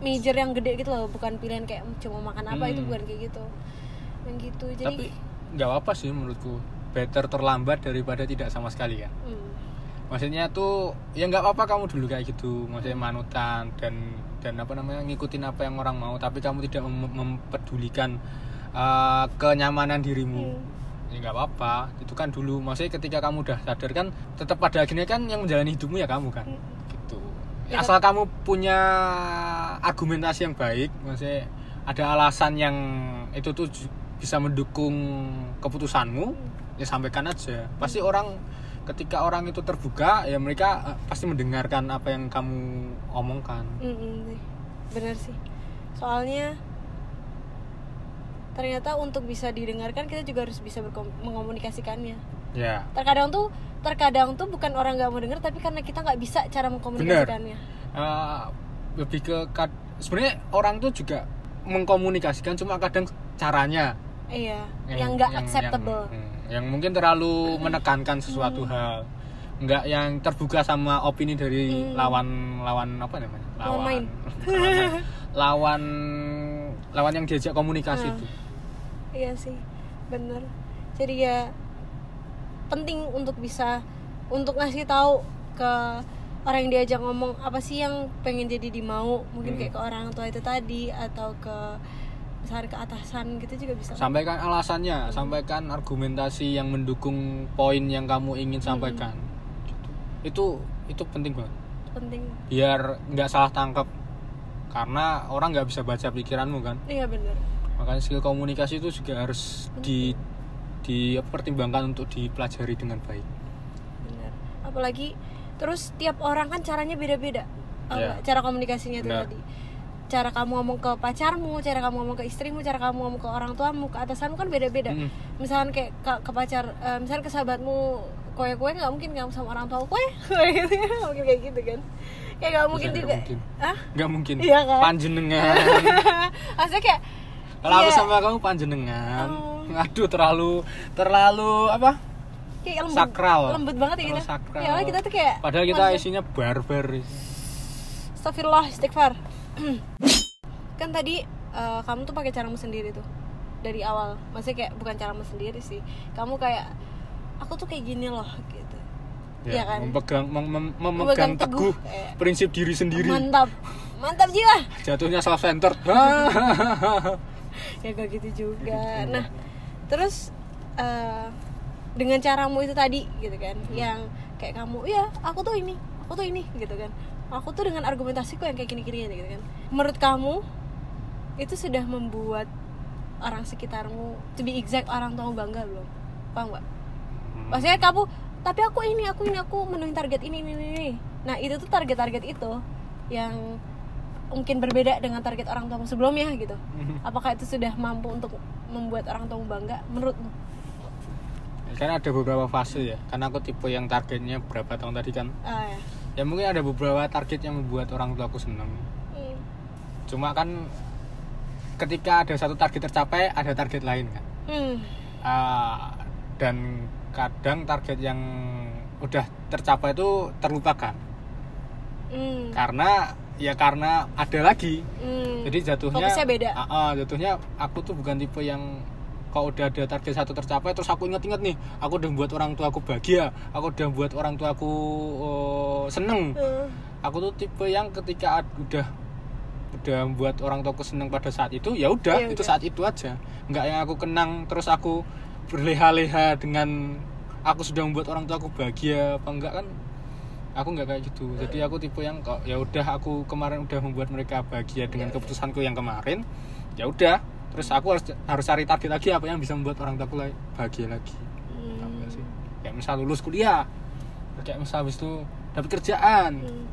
major yang gede gitu loh bukan pilihan kayak cuma makan apa itu Hmm. bukan kayak gitu. Yang gitu. Jadi tapi nggak apa sih menurutku. Better terlambat daripada tidak sama sekali kan? Hmm, maksudnya tuh ya nggak apa-apa kamu dulu kayak gitu. Maksudnya manutan dan dan apa namanya ngikutin apa yang orang mau. Tapi kamu tidak mem- mempedulikan uh, kenyamanan dirimu. Hmm. ya nggak apa-apa. Itu kan dulu. Maksudnya ketika kamu udah sadar kan tetap pada akhirnya kan yang menjalani hidupmu ya kamu kan? Hmm. gitu. Ya, asal kamu punya argumentasi yang baik maksudnya ada alasan yang itu tuh bisa mendukung keputusanmu ya sampaikan aja. Pasti orang ketika orang itu terbuka ya mereka eh, pasti mendengarkan apa yang kamu omongkan. Mm-mm sih. bener sih. Soalnya ternyata untuk bisa didengarkan kita juga harus bisa mengomunikasikannya. Ya. Terkadang tuh terkadang tuh bukan orang nggak mau denger tapi karena kita nggak bisa cara mengkomunikasikannya Eh, lebih ke sebenarnya orang tuh juga mengkomunikasikan cuma kadang caranya iya yang nggak yang- acceptable yang, yang mungkin terlalu menekankan sesuatu Hmm. hal nggak yang terbuka sama opini dari Hmm. lawan lawan apa namanya Lawan lawan lawan lawan yang diajak komunikasi Hmm. itu iya sih bener jadi ya penting untuk bisa untuk ngasih tahu ke orang yang diajak ngomong apa sih yang pengen jadi dimau mungkin Hmm. kayak ke orang tua itu tadi atau ke misalnya ke atasan gitu juga bisa sampaikan Hmm. alasannya sampaikan argumentasi yang mendukung poin yang kamu ingin Hmm. sampaikan Gitu. itu itu penting banget penting biar nggak salah tangkap karena orang nggak bisa baca pikiranmu kan iya bener makanya skill komunikasi itu juga harus di dipertimbangkan untuk dipelajari dengan baik bener apalagi terus tiap orang kan caranya beda-beda nggak? cara komunikasinya itu Benar. tadi cara kamu ngomong ke pacarmu cara kamu ngomong ke istrimu cara kamu ngomong ke orang tuamu ke atasanmu kan beda-beda Mm. misalkan kayak ke, ke pacar eh, misalkan ke sahabatmu kue kue nggak mungkin kamu sama orang tua kue gitu mungkin kayak gitu kan kayak nggak mungkin Bisa, juga nggak mungkin. ah nggak mungkin Iya kan? panjenengan maksudnya kayak kalau aku iya, sama kamu panjenengan Oh. aduh terlalu terlalu apa kayak lembut sakral. lembut banget ya kita sakral. ya kita tuh kayak padahal kita isinya barbar Astagfirullah, istighfar. kan tadi eh, kamu tuh pakai caramu sendiri tuh dari awal. Maksudnya kayak bukan caramu sendiri sih. Kamu kayak aku tuh kayak gini loh gitu. Iya kan? memegang mem- mem- Memegang memegang teguh. teguh Eh. prinsip diri sendiri Mantap. Mantap jiwa. jatuhnya self centered ya gak gitu juga. Nah, terus eh, dengan caramu itu tadi gitu kan, yang kayak kamu, ya aku tuh ini, aku tuh ini gitu kan. Aku tuh dengan argumentasiku yang kayak gini-gini gitu kan. Menurut kamu itu sudah membuat orang sekitarmu, to be exact orang tuamu bangga belum? Paham gak? Maksudnya kamu, tapi aku ini, aku ini, aku menuhin target ini, ini, ini, nah itu tuh target-target itu yang mungkin berbeda dengan target orang tua sebelumnya gitu apakah itu sudah mampu untuk membuat orang tua bangga menurutmu karena ada beberapa fase ya karena aku tipe yang targetnya berapa tahun tadi kan ah, ya. Ya mungkin ada beberapa target yang membuat orang tua aku senang Hmm. cuma kan ketika ada satu target tercapai ada target lain kan Hmm. Ah, dan kadang target yang udah tercapai itu terlupakan Hmm. karena ya karena ada lagi Hmm. jadi jatuhnya Fokusnya beda. Ah, ah, jatuhnya aku tuh bukan tipe yang kalau udah ada target satu tercapai? Terus aku inget-inget nih aku udah buat orang tua aku bahagia. Aku udah buat orang tua aku oh, seneng. Hmm. aku tuh tipe yang ketika udah udah buat orang tuaku seneng pada saat itu ya udah Ya itu udah. saat itu aja. Nggak yang aku kenang terus aku berleha-leha dengan aku sudah membuat orang tua aku bahagia apa enggak kan? Aku nggak kayak gitu. Jadi aku tipe yang kok ya udah aku kemarin udah membuat mereka bahagia dengan keputusanku yang kemarin ya udah terus aku harus harus cari target lagi apa yang bisa membuat orang tuaku la- bahagia lagi. Hmm. Sih? Kayak misal lulus kuliah. Kayak misal habis itu dapat kerjaan. Hmm.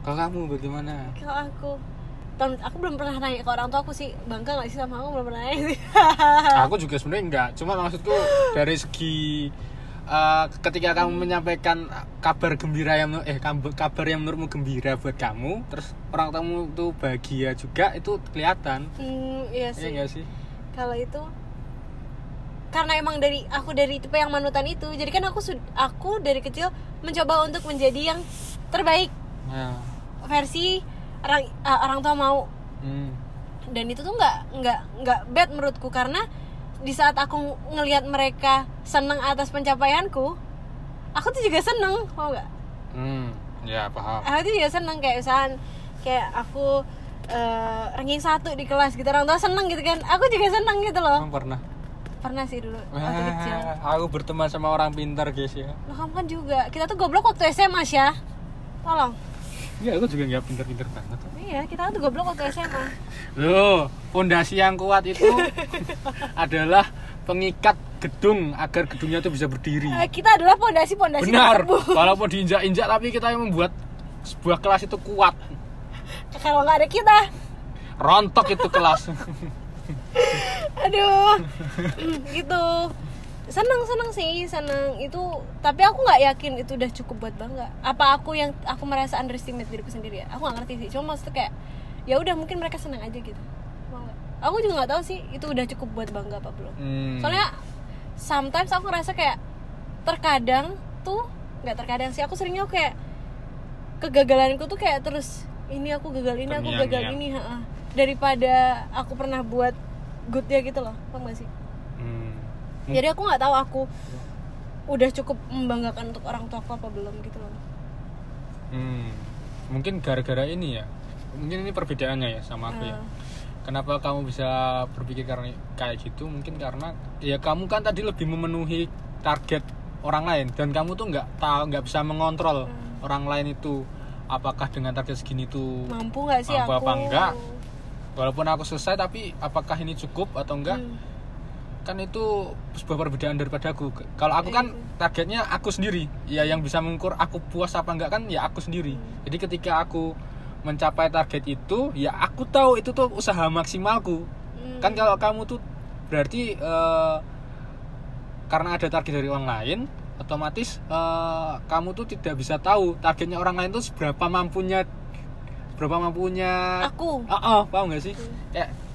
kalau kamu bagaimana? Kalau aku. Tahun- aku belum pernah nanya ke orang tua aku sih. Bangga nggak sih sama aku? Belum pernah nanya sih. Aku juga sebenarnya enggak cuma maksudku dari segi eh, ketika kamu menyampaikan kabar gembira yang eh kabar yang menurutmu gembira buat kamu terus orang kamu tuh bahagia juga itu kelihatan. Hmm, iya iya sih. enggak sih? Kalau itu karena emang dari aku dari tipe yang manutan itu jadi kan aku aku dari kecil mencoba untuk menjadi yang terbaik. Nah versi orang uh, orang tua mau. Hmm. dan itu tuh nggak nggak nggak bad menurutku karena di saat aku ngelihat mereka seneng atas pencapaianku aku tuh juga seneng mau nggak? Hmm. ya paham. Aku tuh juga seneng kayak misalkan kayak aku eh, ranking satu di kelas gitu orang tua seneng gitu kan. Aku juga seneng gitu loh. Kamu pernah? Pernah sih dulu waktu kecil. aku berteman sama orang pintar guys ya. Loh, kamu kan juga. Kita tuh goblok waktu SMA Syah. Tolong Iya, aku juga nggak pintar-pintar banget. iya kita tuh goblok waktu SMA Loh, fondasi yang kuat itu adalah pengikat gedung agar gedungnya itu bisa berdiri. Eh, kita adalah pondasi-pondasi Benar. tersebut. Walaupun diinjak-injak tapi kita yang membuat sebuah kelas itu kuat. kalau nggak ada kita Rontok itu kelas. aduh gitu seneng seneng sih seneng. Itu tapi aku nggak yakin itu udah cukup buat bangga. Apa aku yang aku merasa underestimate diriku sendiri ya? Aku nggak ngerti sih. Cuma maksudnya kayak ya udah mungkin mereka seneng aja gitu. Aku juga nggak tahu sih itu udah cukup buat bangga apa belum. Hmm. soalnya sometimes aku ngerasa kayak terkadang tuh nggak terkadang sih. Aku seringnya kayak kegagalanku tuh kayak terus ini aku gagal ini aku gagal ini ha-ha. daripada aku pernah buat good ya gitu loh. Paham gak sih. Jadi aku nggak tahu aku udah cukup membanggakan untuk orang tua aku apa belum gitu loh Hmm. Mungkin gara-gara ini ya. Mungkin ini perbedaannya ya sama aku ya. Ah. Kenapa kamu bisa berpikir karena kayak gitu? Mungkin karena ya kamu kan tadi lebih memenuhi target orang lain dan kamu tuh nggak tahu nggak bisa mengontrol Hmm. orang lain itu apakah dengan target segini tuh mampu nggak sih Mampu aku apa enggak? walaupun aku selesai tapi apakah ini cukup atau enggak Hmm. Kan itu sebuah perbedaan daripada aku. Kalau aku kan targetnya aku sendiri. Ya yang bisa mengukur aku puas apa enggak kan ya aku sendiri. Jadi ketika aku mencapai target itu ya aku tahu itu tuh usaha maksimalku. Hmm. kan kalau kamu tuh berarti eh, karena ada target dari orang lain otomatis eh, kamu tuh tidak bisa tahu targetnya orang lain tuh seberapa mampunya seberapa mampunya aku? Ah, ah, paham gak sih? Kayak gua-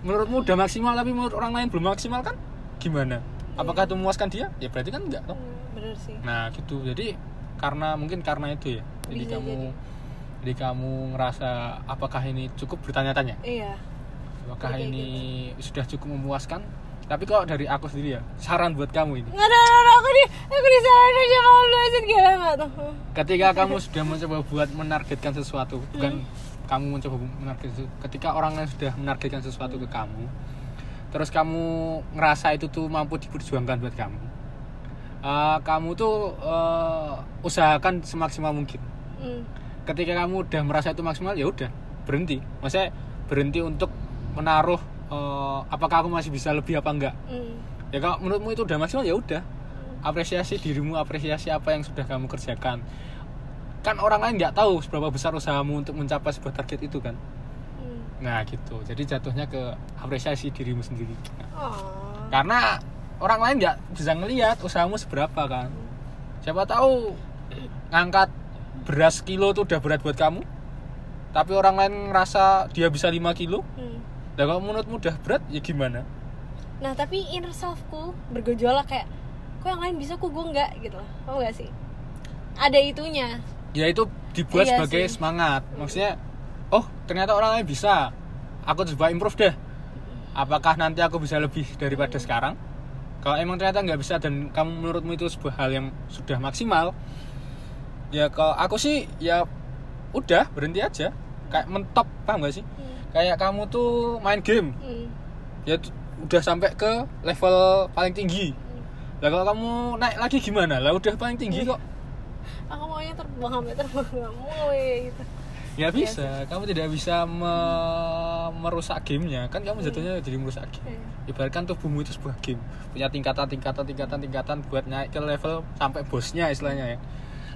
menurutmu udah maksimal tapi menurut orang lain belum maksimal kan? Gimana? Apakah itu memuaskan dia? Ya berarti kan enggak toh. Hmm, bener sih Nah, gitu. Jadi karena mungkin karena itu ya. Jadi Bisa kamu jadi. jadi kamu ngerasa apakah ini cukup bertanya-tanya? iya Apakah Jadi ini sudah cukup memuaskan? Tapi kok dari aku sendiri ya, saran buat kamu ini. nggak ada aku di aku disalahin aja mau lu aja gila nggak tuh Ketika kamu sudah mencoba buat menargetkan sesuatu, bukan kamu mencoba sesuatu. Ketika orang lain sudah menargetkan sesuatu ke kamu, terus kamu ngerasa itu tuh mampu diperjuangkan buat kamu, eh, kamu tuh eh, usahakan semaksimal mungkin. Hmm. Ketika kamu udah merasa itu maksimal, ya udah berhenti. Maksudnya berhenti untuk menaruh eh, apakah aku masih bisa lebih apa enggak. Hmm. Ya kalau menurutmu itu udah maksimal ya udah. Apresiasi dirimu, apresiasi apa yang sudah kamu kerjakan. Kan orang lain nggak tahu seberapa besar usahamu untuk mencapai sebuah target itu kan? Hmm. nah gitu. Jadi jatuhnya ke apresiasi dirimu sendiri. Oh. karena orang lain nggak bisa ngelihat usahamu seberapa kan? Siapa tahu ngangkat beras kilo tuh udah berat buat kamu tapi orang lain ngerasa dia bisa 5 kilo. Hmm. dan kalau menurutmu udah berat ya gimana? Nah tapi inner selfku bergejolak kayak kok yang lain bisa kok gue enggak gitu loh. Tau gak sih? Ada itunya ya itu dibuat Iya sebagai sih. semangat. Maksudnya oh ternyata orang lain bisa. Aku coba improve deh. Apakah nanti aku bisa lebih daripada sekarang? Kalau emang ternyata nggak bisa dan kamu menurutmu itu sebuah hal yang sudah maksimal ya kalau aku sih ya udah berhenti aja. Kayak mentok paham gak sih? Hmm. kayak kamu tuh main game. Hmm. ya udah sampai ke level paling tinggi. Lah kalau kamu naik lagi gimana? Lah udah paling tinggi kok Aku maunya terbang sampai terbang ya gitu. Ya bisa. kamu tidak bisa me- merusak gamenya. Kan kamu jatuhnya jadi merusak game. Hmm. ibaratkan tubuhmu itu sebuah game. Punya tingkatan tingkatan tingkatan tingkatan buat naik ke level sampai bosnya istilahnya ya.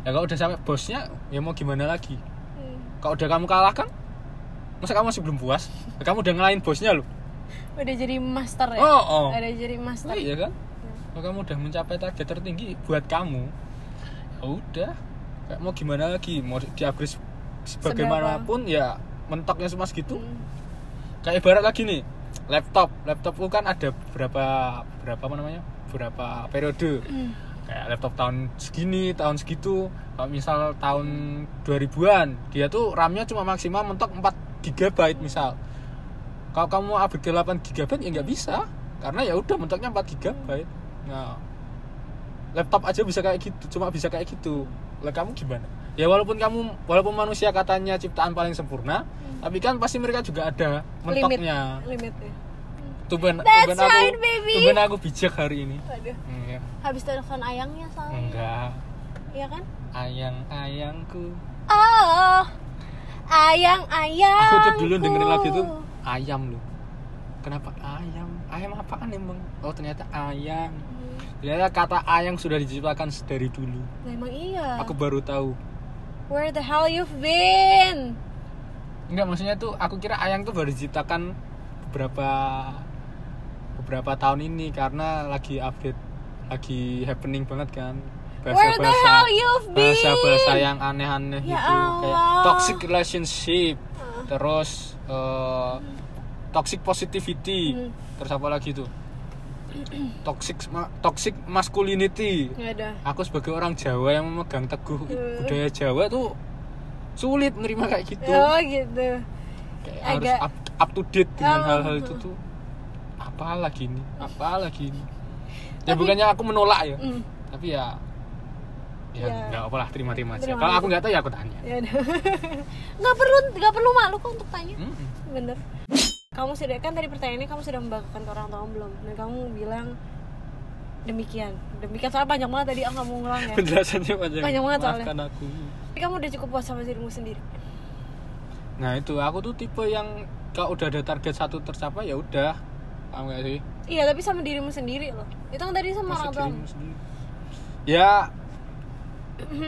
Ya kalau udah sampai bosnya ya mau gimana lagi? Hmm. kalau udah kamu kalahkan masa kamu masih belum puas? Ya, kamu udah ngelain bosnya loh. Udah jadi master ya? Oh, oh. Udah jadi master. Nah, iya kan? Kalau kamu udah mencapai target tertinggi buat kamu ya udah. Kayak mau gimana lagi? Mau di upgrade sebagaimanapun ya mentoknya cuma segitu Hmm. kayak ibarat lagi nih laptop. Laptop itu kan ada berapa berapa apa namanya? Berapa periode. Hmm. kayak laptop tahun segini tahun segitu. Kalau misal tahun 2000-an dia tuh RAM-nya cuma maksimal mentok 4 GB misal. Kalau kamu upgrade ke 8 GB ya nggak bisa. Karena ya udah mentoknya 4 GB nah laptop aja bisa kayak gitu cuma bisa kayak gitu lah kamu gimana ya walaupun kamu walaupun manusia katanya ciptaan paling sempurna tapi kan pasti mereka juga ada mentoknya Limit Limit ya Tuban, That's tuban aku, right, baby. tuban aku bijak hari ini. Aduh Iya. Habis telepon ayangnya soalnya Enggak, Iya kan? ayang-ayangku. Oh Ayang-ayang Aku tuh dulu dengerin lagu itu ayam loh. Kenapa ayam? Ayam apaan emang? Oh ternyata ayang. Ternyata kata ayang sudah diciptakan dari dulu. Nah, emang iya Aku baru tahu. Where the hell you've been? Enggak maksudnya tuh aku kira ayang tuh baru diciptakan beberapa beberapa tahun ini karena lagi update lagi happening banget kan Where the hell you've been? bahasa-bahasa yang aneh-aneh Ya gitu kayak Allah. toxic relationship terus eh, toxic positivity Hmm. terus apa lagi tuh toxic ma- toxic masculinity. Ada. Aku sebagai orang Jawa yang memegang teguh Hmm. budaya Jawa tuh sulit menerima kayak gitu. Oh gitu. Kayak agak- harus up, up to date dengan Oh. hal-hal itu tuh. Apa lagi ini apa lagi ini ya Tapi- bukannya aku menolak ya Hmm. tapi ya ya Ya. nggak apa lah terima-terima aja. Terima kalau aku nggak tahu ya aku tanya. Ya nggak perlu nggak perlu malu kok untuk tanya. Mm-mm. bener kamu sudah kan tadi pertanyaannya kamu sudah membanggakan ke orang tua belum? Dan kamu bilang demikian. Demikian soalnya panjang banget tadi aku nggak mau ngulang ya. Penjelasannya panjang. Panjang banget soalnya. aku. Tapi kamu udah cukup puas sama dirimu sendiri. Nah itu aku tuh tipe yang kalau udah ada target satu tercapai ya udah. Paham nggak sih? Iya tapi sama dirimu sendiri loh. Itu kan tadi sama Masa orang tua ya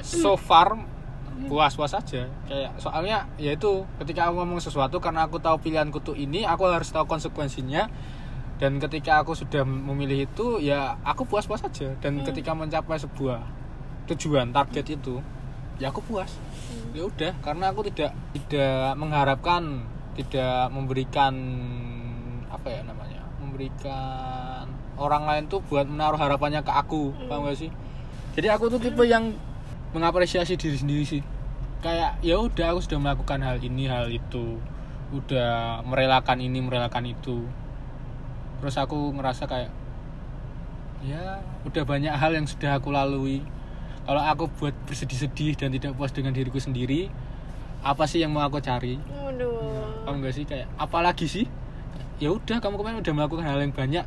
so far puas-puas aja. Kayak soalnya ya itu ketika aku ngomong sesuatu karena aku tahu pilihanku tuh ini aku harus tahu konsekuensinya. Dan ketika aku sudah memilih itu ya aku puas-puas aja. Dan ketika mencapai sebuah tujuan target itu ya aku puas. Ya udah karena aku tidak tidak mengharapkan tidak memberikan apa ya namanya memberikan orang lain tuh buat menaruh harapannya ke aku. Paham gak sih? Jadi aku tuh tipe yang mengapresiasi diri sendiri sih. Kayak ya udah aku sudah melakukan hal ini hal itu. Udah merelakan ini merelakan itu. Terus aku ngerasa kayak ya udah banyak hal yang sudah aku lalui. Kalau aku buat bersedih-sedih dan tidak puas dengan diriku sendiri apa sih yang mau aku cari? Waduh. kamu enggak sih? Kayak apalagi sih? Ya udah kamu kemarin udah melakukan hal yang banyak.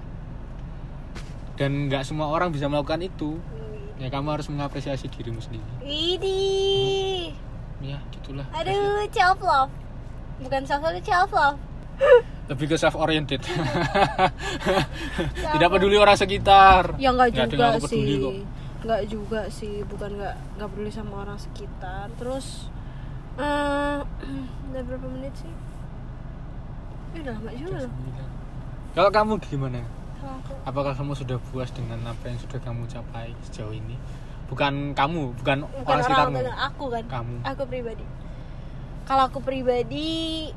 Dan nggak semua orang bisa melakukan itu ya kamu harus mengapresiasi dirimu sendiri Widih. ya gitulah Aduh, self love. Bukan self love, self love. lebih ke self oriented tidak peduli orang sekitar Ya enggak Nggak juga peduli sih. kok. nggak juga sih bukan nggak nggak peduli sama orang sekitar terus eh udah berapa menit sih eh udah lama juga loh Kalau kamu gimana? Apakah kamu sudah puas dengan apa yang sudah kamu capai sejauh ini? Bukan kamu, bukan, bukan orang orang, sekitarmu. bukan aku kan Kamu. aku pribadi kalau aku pribadi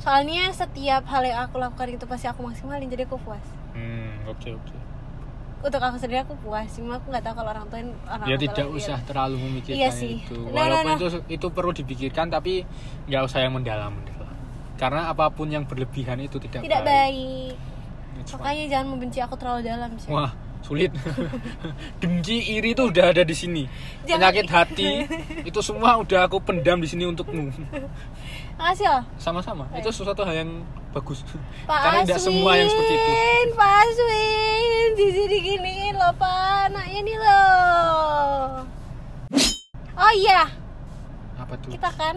soalnya setiap hal yang aku lakukan itu pasti aku maksimalin jadi aku puas Hmm, oke oke. untuk aku sendiri aku puas cuma aku nggak tahu kalau orang tua orang Ya tidak usah terlalu memikirkan Iya sih. itu. Nah, nah, Walaupun nah. itu itu perlu dipikirkan tapi nggak usah yang mendalam Karena apa pun yang berlebihan itu tidak, tidak baik fine. Makanya jangan membenci aku terlalu dalam sih Wah, sulit. Dengki, iri itu udah ada di sini. Jangan- Penyakit hati itu semua udah aku pendam di sini untukmu. makasih loh Sama-sama. Itu sesuatu hal yang bagus. Pak Karena tidak semua yang seperti itu. Pak Aswin, Zizi diginiin loh Pak, anaknya nih loh. Oh iya, Apa tuh? kita kan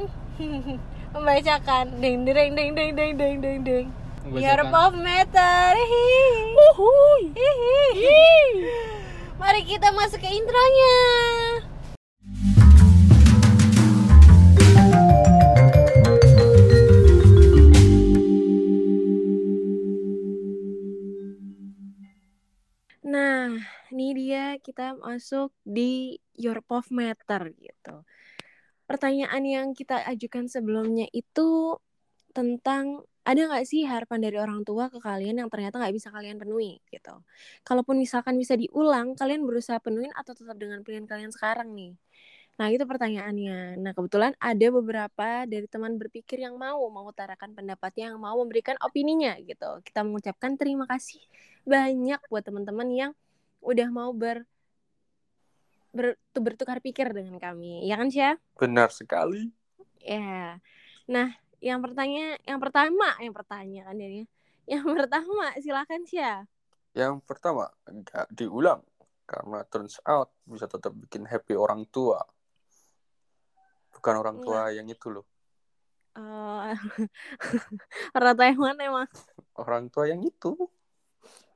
membacakan ding ding ding ding ding ding ding Membacakan. of meter. Hihi. Hihi. Mari kita masuk ke intronya. Nah, ini dia kita masuk di Your Pop Meter gitu. Pertanyaan yang kita ajukan sebelumnya itu tentang ada nggak sih harapan dari orang tua ke kalian yang ternyata nggak bisa kalian penuhi gitu. Kalaupun misalkan bisa diulang, kalian berusaha penuhin atau tetap dengan pilihan kalian sekarang nih. Nah itu pertanyaannya. Nah kebetulan ada beberapa dari teman berpikir yang mau mengutarakan pendapatnya, yang mau memberikan opininya gitu. Kita mengucapkan terima kasih banyak buat teman-teman yang udah mau ber, ber bertukar pikir dengan kami, ya kan Syah? Benar sekali. Ya. Nah, yang pertanya, yang pertama, yang pertanyaan kan jadinya. Yang pertama, silakan Syah. Yang pertama, nggak diulang. Karena turns out bisa tetap bikin happy orang tua. Bukan orang tua yang itu loh. Eh, orang tua yang mana emang? Orang tua yang itu.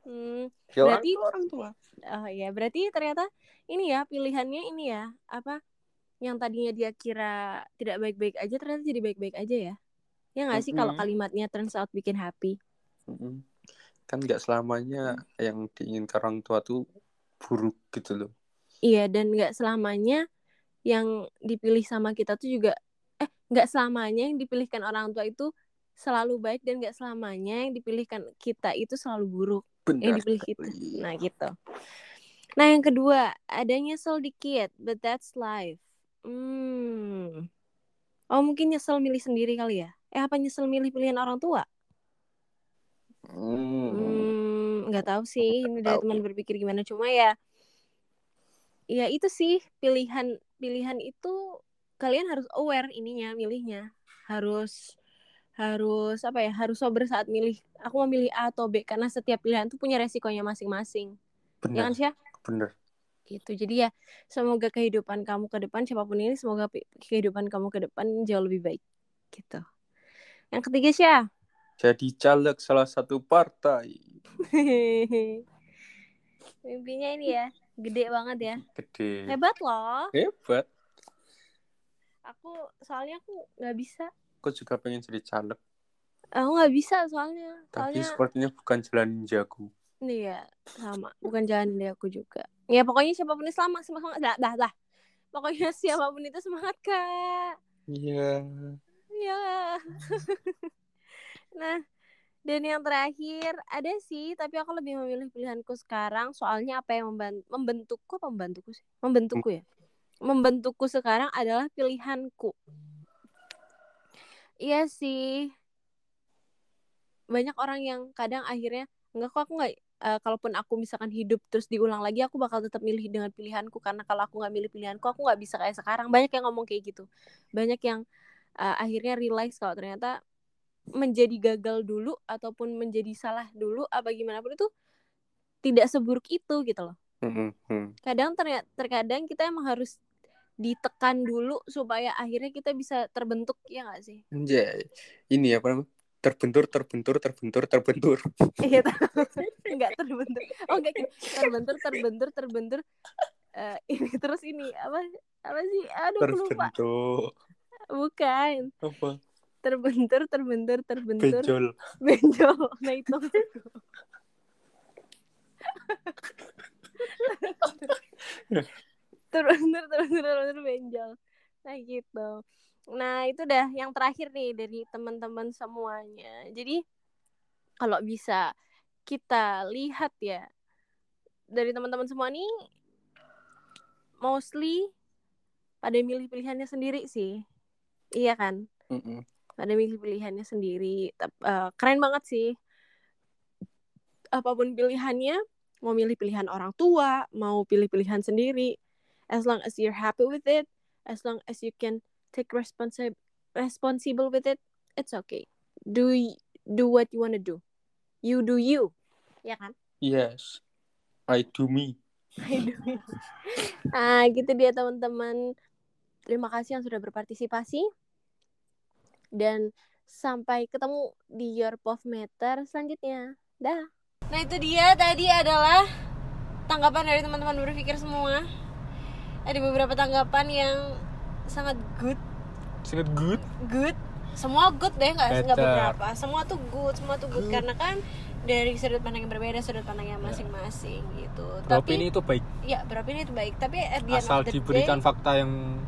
Hmm, Ya Berarti- orang tua, orang tua. oh ya, berarti ternyata ini ya pilihannya ini ya apa? Yang tadinya dia kira tidak baik-baik aja ternyata jadi baik-baik aja ya. Ya nggak sih kalau Mm-mm. kalimatnya turns out bikin happy. Mm-mm. Kan nggak selamanya yang diinginkan orang tua tuh buruk gitu loh. Iya dan nggak selamanya yang dipilih sama kita tuh juga eh nggak selamanya yang dipilihkan orang tua itu selalu baik dan nggak selamanya yang dipilihkan kita itu selalu buruk yang Benar dipilih sekali. kita. Nah gitu. Nah yang kedua ada nyesel dikit but that's life. Hmm. Oh mungkin nyesel milih sendiri kali ya? Eh apa nyesel milih pilihan orang tua? Hmm. Hmm, nggak tahu sih. Ini dari teman berpikir gimana. Cuma ya ya itu sih pilihan pilihan itu kalian harus aware ininya milihnya. Harus harus apa ya? Harus sober saat milih. Aku mau milih A atau B karena setiap pilihan tuh punya resikonya masing-masing. Ya Benar, kan sih benar. gitu. Jadi ya semoga kehidupan kamu ke depan siapa pun ini semoga kehidupan kamu ke depan jauh lebih baik. Gitu yang ketiga sih Jadi caleg salah satu partai. mimpinya ini ya gede banget ya Gede. hebat loh Hebat. aku soalnya aku nggak bisa Aku juga pengen jadi caleg. aku nggak bisa soalnya Tapi soalnya sepertinya bukan jalan ninjaku. nih ya sama bukan jalan dari aku juga ya pokoknya siapa pun itu semangat semangat dah dah dah pokoknya siapa pun itu semangat kak Iya. Ya. Nah dan yang terakhir ada sih tapi aku lebih memilih pilihanku sekarang soalnya apa yang memban- membentukku membantuku sih? Membentukku ya? Membentukku sekarang adalah pilihanku. Iya sih. Banyak orang yang kadang akhirnya enggak kok aku nggak eh, kalaupun aku misalkan hidup terus diulang lagi aku bakal tetap milih dengan pilihanku karena kalau aku nggak milih pilihanku aku nggak bisa kayak sekarang. Banyak yang ngomong kayak gitu. Banyak yang eh, akhirnya realize kalau ternyata menjadi gagal dulu ataupun menjadi salah dulu apa gimana pun itu tidak seburuk itu gitu loh hmm. kadang ternyata terkadang kita emang harus ditekan dulu supaya akhirnya kita bisa terbentuk ya nggak sih. Ini apa namanya? Terbentur, terbentur, terbentur, terbentur. Iya, enggak terbentur oh enggak terbentur terbentur terbentur Eh, ini terus ini apa apa sih aduh aku lupa Terbentuk. Bukan. Apa? terbentur terbentur terbentur. Benjol. benjol. Nah itu. Terbentur terbentur terbentur benjol. Nah gitu. Nah itu dah yang terakhir nih dari teman-teman semuanya. Jadi kalau bisa kita lihat ya dari teman-teman semua nih mostly pada milih pilihannya sendiri sih iya kan? Mm-mm. ada milih pilihannya sendiri eh, keren banget sih. Apa pun pilihannya mau milih pilihan orang tua mau pilih pilihan sendiri as long as you're happy with it as long as you can take responsi- responsible with it it's okay. Do do what you wanna do. You do you. Ya kan? Yes. I do me. ah gitu dia teman-teman terima kasih yang sudah berpartisipasi. Dan sampai ketemu di Your Pov Meter selanjutnya. Dah. Nah itu dia. Tadi adalah tanggapan dari teman-teman berpikir semua. Ada beberapa tanggapan yang sangat good. Sangat good? Good. Semua good deh nggak nggak beberapa. Semua tuh good semua tuh good, karena kan dari sudut pandang yang berbeda sudut pandang yang masing-masing gitu. Tapi itu baik? Ya beropini itu baik. Tapi at the end asal of the diberikan day, fakta yang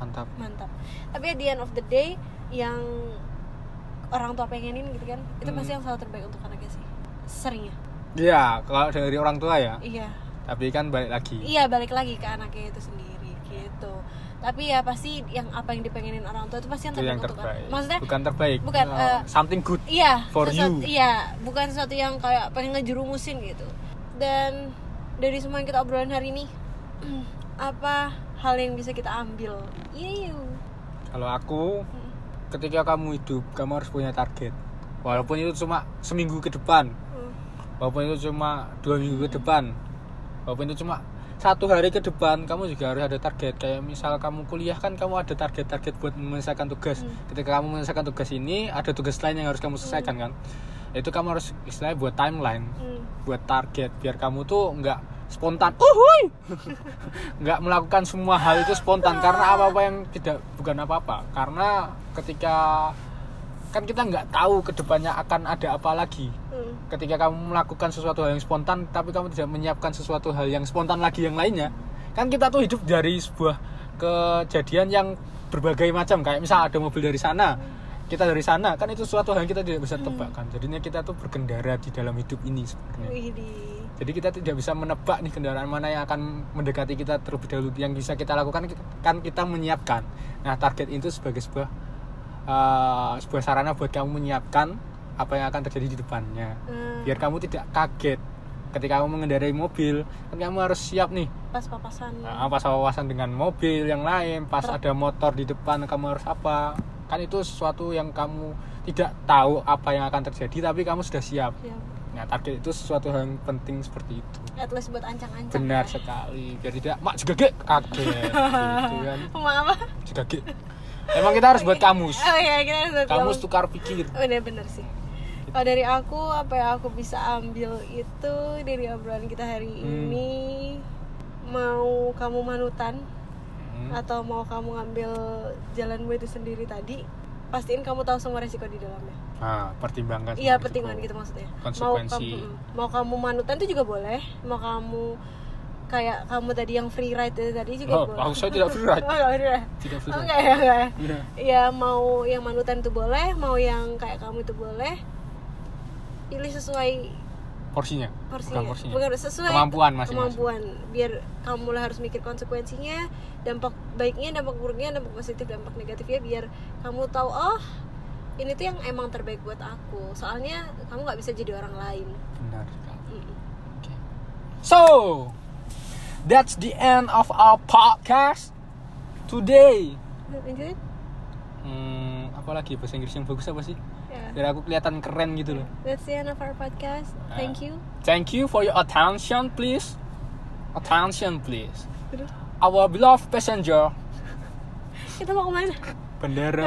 mantap mantap tapi at the end of the day yang orang tua pengenin gitu kan itu Hmm. pasti yang selalu terbaik untuk anaknya sih seringnya Iya, kalau dari orang tua ya. iya Tapi kan balik lagi. iya balik lagi ke anaknya itu sendiri gitu tapi ya pasti yang apa yang dipengenin orang tua itu pasti yang Itu terbaik yang terbaik. anak maksudnya bukan terbaik. bukan, Uh, eh, something good. Iya, For sesuatu- you. Iya, bukan sesuatu yang kayak pengen ngejerumusin gitu. Dan dari semua yang kita obrolin hari ini, apa hal yang bisa kita ambil? Iya, Kalau aku ketika kamu hidup, kamu harus punya target. Walaupun itu cuma seminggu ke depan, walaupun itu cuma dua minggu ke depan, walaupun itu cuma satu hari ke depan, kamu juga harus ada target. Kayak misal kamu kuliah kan kamu ada target-target buat menyelesaikan tugas. Hmm. Ketika kamu menyelesaikan tugas ini, ada tugas lain yang harus kamu selesaikan kan. Itu kamu harus istilahnya buat timeline, Hmm. buat target biar kamu tuh nggak spontan. Uhuy! nggak melakukan semua hal itu spontan karena apa-apa yang tidak bukan apa-apa. Karena ketika kan kita nggak tahu ke depannya akan ada apa lagi Hmm. ketika kamu melakukan sesuatu hal yang spontan tapi kamu tidak menyiapkan sesuatu hal yang spontan lagi yang lainnya kan kita tuh hidup dari sebuah kejadian yang berbagai macam kayak misal ada mobil dari sana kita dari sana kan itu sesuatu hal yang kita tidak bisa tebak kan jadinya kita tuh berkendara di dalam hidup ini sebenarnya. Jadi kita tidak bisa menebak nih kendaraan mana yang akan mendekati kita terlebih dahulu. Yang bisa kita lakukan kan kita menyiapkan. Nah target itu sebagai sebuah uh, sebuah sarana buat kamu menyiapkan apa yang akan terjadi di depannya. Hmm. biar kamu tidak kaget ketika kamu mengendarai mobil. Kan kamu harus siap nih. Pas papasan. nah, pas wawasan dengan mobil yang lain pas Truk. ada motor di depan kamu harus apa kan itu sesuatu yang kamu tidak tahu apa yang akan terjadi tapi kamu sudah siap Ya, nah target itu sesuatu yang penting seperti itu at least buat ancang-ancang. benar ya. sekali biar tidak mak juga ge kaget gitu kan apa? juga ge emang kita harus buat kamus Oh iya, kita harus buat kamus kamus. tukar pikir Bener-bener sih. Kalau dari aku, apa yang aku bisa ambil itu dari obrolan kita hari Hmm. ini, mau kamu manutan Hmm. atau mau kamu ngambil jalanmu itu sendiri tadi, pastiin kamu tahu semua resiko di dalamnya. nah pertimbangkan Iya, pertimbangan gitu maksudnya. Mau Konsekuensi. kamu, mm, mau kamu manutan itu juga boleh, mau kamu kayak kamu tadi yang free ride itu tadi juga oh, boleh. aku saya tidak free ride Oh, free ride. tidak free ride enggak ya, enggak ya. Iya. ya mau yang manutan itu boleh mau yang kayak kamu itu boleh pilih sesuai porsinya? Porsinya. Bukan porsinya. Bukan, sesuai Kemampuan masing-masing. kemampuan. Biar kamu lah harus mikir konsekuensinya dampak baiknya dampak buruknya dampak positif dampak negatifnya biar kamu tahu oh ini tuh yang emang terbaik buat aku. Soalnya kamu nggak bisa jadi orang lain. Benar. So, that's the end of our podcast today. Hmm, apa lagi? Bahasa Inggris yang bagus apa sih? Ya Biar aku kelihatan keren gitu loh. that's the end of our podcast. Thank you. Thank you for your attention, please. Attention, please. Our beloved passenger. kita mau ke mana? Bandara.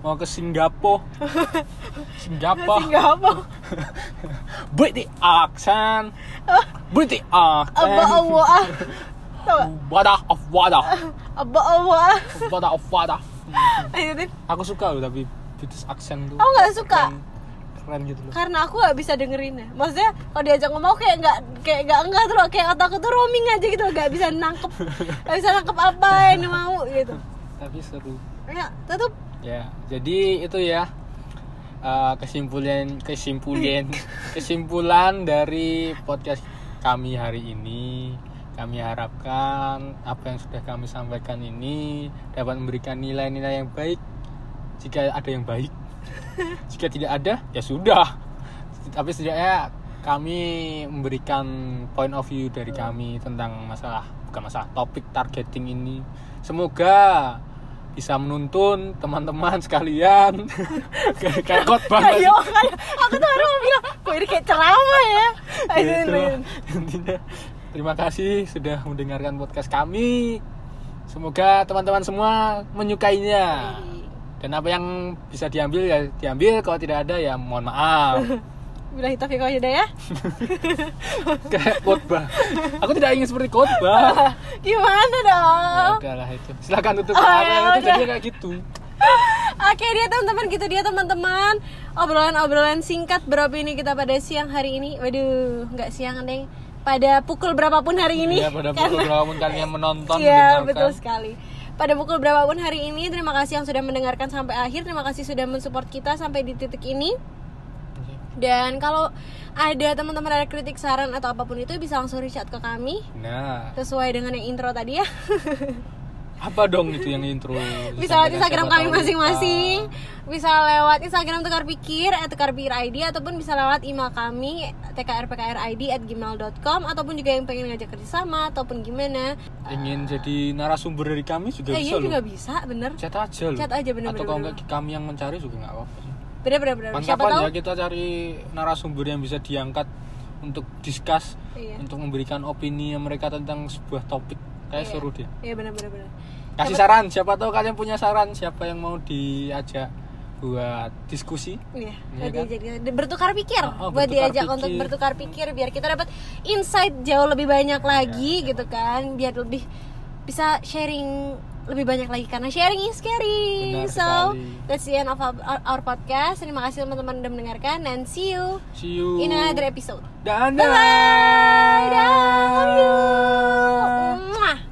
Mau ke Singapura Singapura Singapura British accent British accent wadah of wadah. Wadah of wadah. Aku suka loh tapi British accent tuh. Aku nggak suka. keren, keren gitu loh. Karena aku gak bisa dengerin ya. Maksudnya kalau diajak ngomong kayak nggak kayak nggak enggak tuh loh. Kayak otakku tuh roaming aja gitu nggak bisa nangkep nggak bisa nangkep apa yang mau gitu. Tapi seru. Ya tutup ya jadi itu ya eh, kesimpulan kesimpulan kesimpulan dari podcast kami hari ini. Kami harapkan apa yang sudah kami sampaikan ini dapat memberikan nilai-nilai yang baik jika ada yang baik jika tidak ada ya sudah. Tapi setidaknya kami memberikan point of view dari kami tentang masalah bukan masalah topik targeting ini. Semoga bisa menuntun teman-teman sekalian. Kayak khotbah. Ayo kayak aku tuh mau bilang kok ini kayak ceramah ya? Gitu intinya terima kasih sudah mendengarkan podcast kami. Semoga teman-teman semua menyukainya dan apa yang bisa diambil ya diambil. Kalau tidak ada ya mohon maaf. Bila taufiq wal hidayah kayak khotbah. Aku tidak ingin seperti khotbah. Gimana ya dong? Udahlah itu. Silakan tutup Oh, ya itu jadinya kayak gitu. Oke dia teman-teman gitu dia teman-teman. Obrolan-obrolan singkat beropini kita pada siang hari ini. Waduh, nggak siang deng. Pada pukul berapapun hari ini. ya pada Karena- pukul berapapun kalian menonton Iya betul sekali. Pada pukul berapapun hari ini terima kasih yang sudah mendengarkan sampai akhir. Terima kasih sudah mensupport kita sampai di titik ini. Dan kalau ada teman-teman ada kritik saran atau apa pun itu bisa langsung reach out ke kami nah sesuai dengan yang intro tadi ya. apa dong itu yang intro bisa lewat Instagram siapa kami masing-masing. Bisa lewat Instagram Tukar Pikir at Tukar Pikir ID ataupun bisa lewat email kami tkrpkrid at gmail.com ataupun juga yang pengen ngajak kerjasama ataupun gimana. Ingin jadi narasumber dari kami juga eh, bisa iya loh. juga bisa bener. Chat aja loh. Chat aja, bener, atau bener, kalau enggak kami yang mencari juga nggak apa-apa bener bener bener. Siapa Mantap tahu? ya kita cari narasumber yang bisa diangkat untuk discuss Iya. untuk memberikan opini mereka tentang sebuah topik kayak Iya. seru deh iya bener kasih saran. Siapa tahu kalian punya saran. Siapa yang mau diajak buat diskusi? Iya, Iya buat kan? diajak- bertukar pikir, Oh, oh, buat bertukar diajak pikir. untuk bertukar pikir biar kita dapat insight jauh lebih banyak lagi Iya, gitu kan, biar lebih bisa sharing lebih banyak lagi karena sharing is caring. Benar so sekali. that's the end of our, our podcast. Terima kasih teman-teman udah mendengarkan dan see you see you in another episode. dadah Bye. Dah, love you.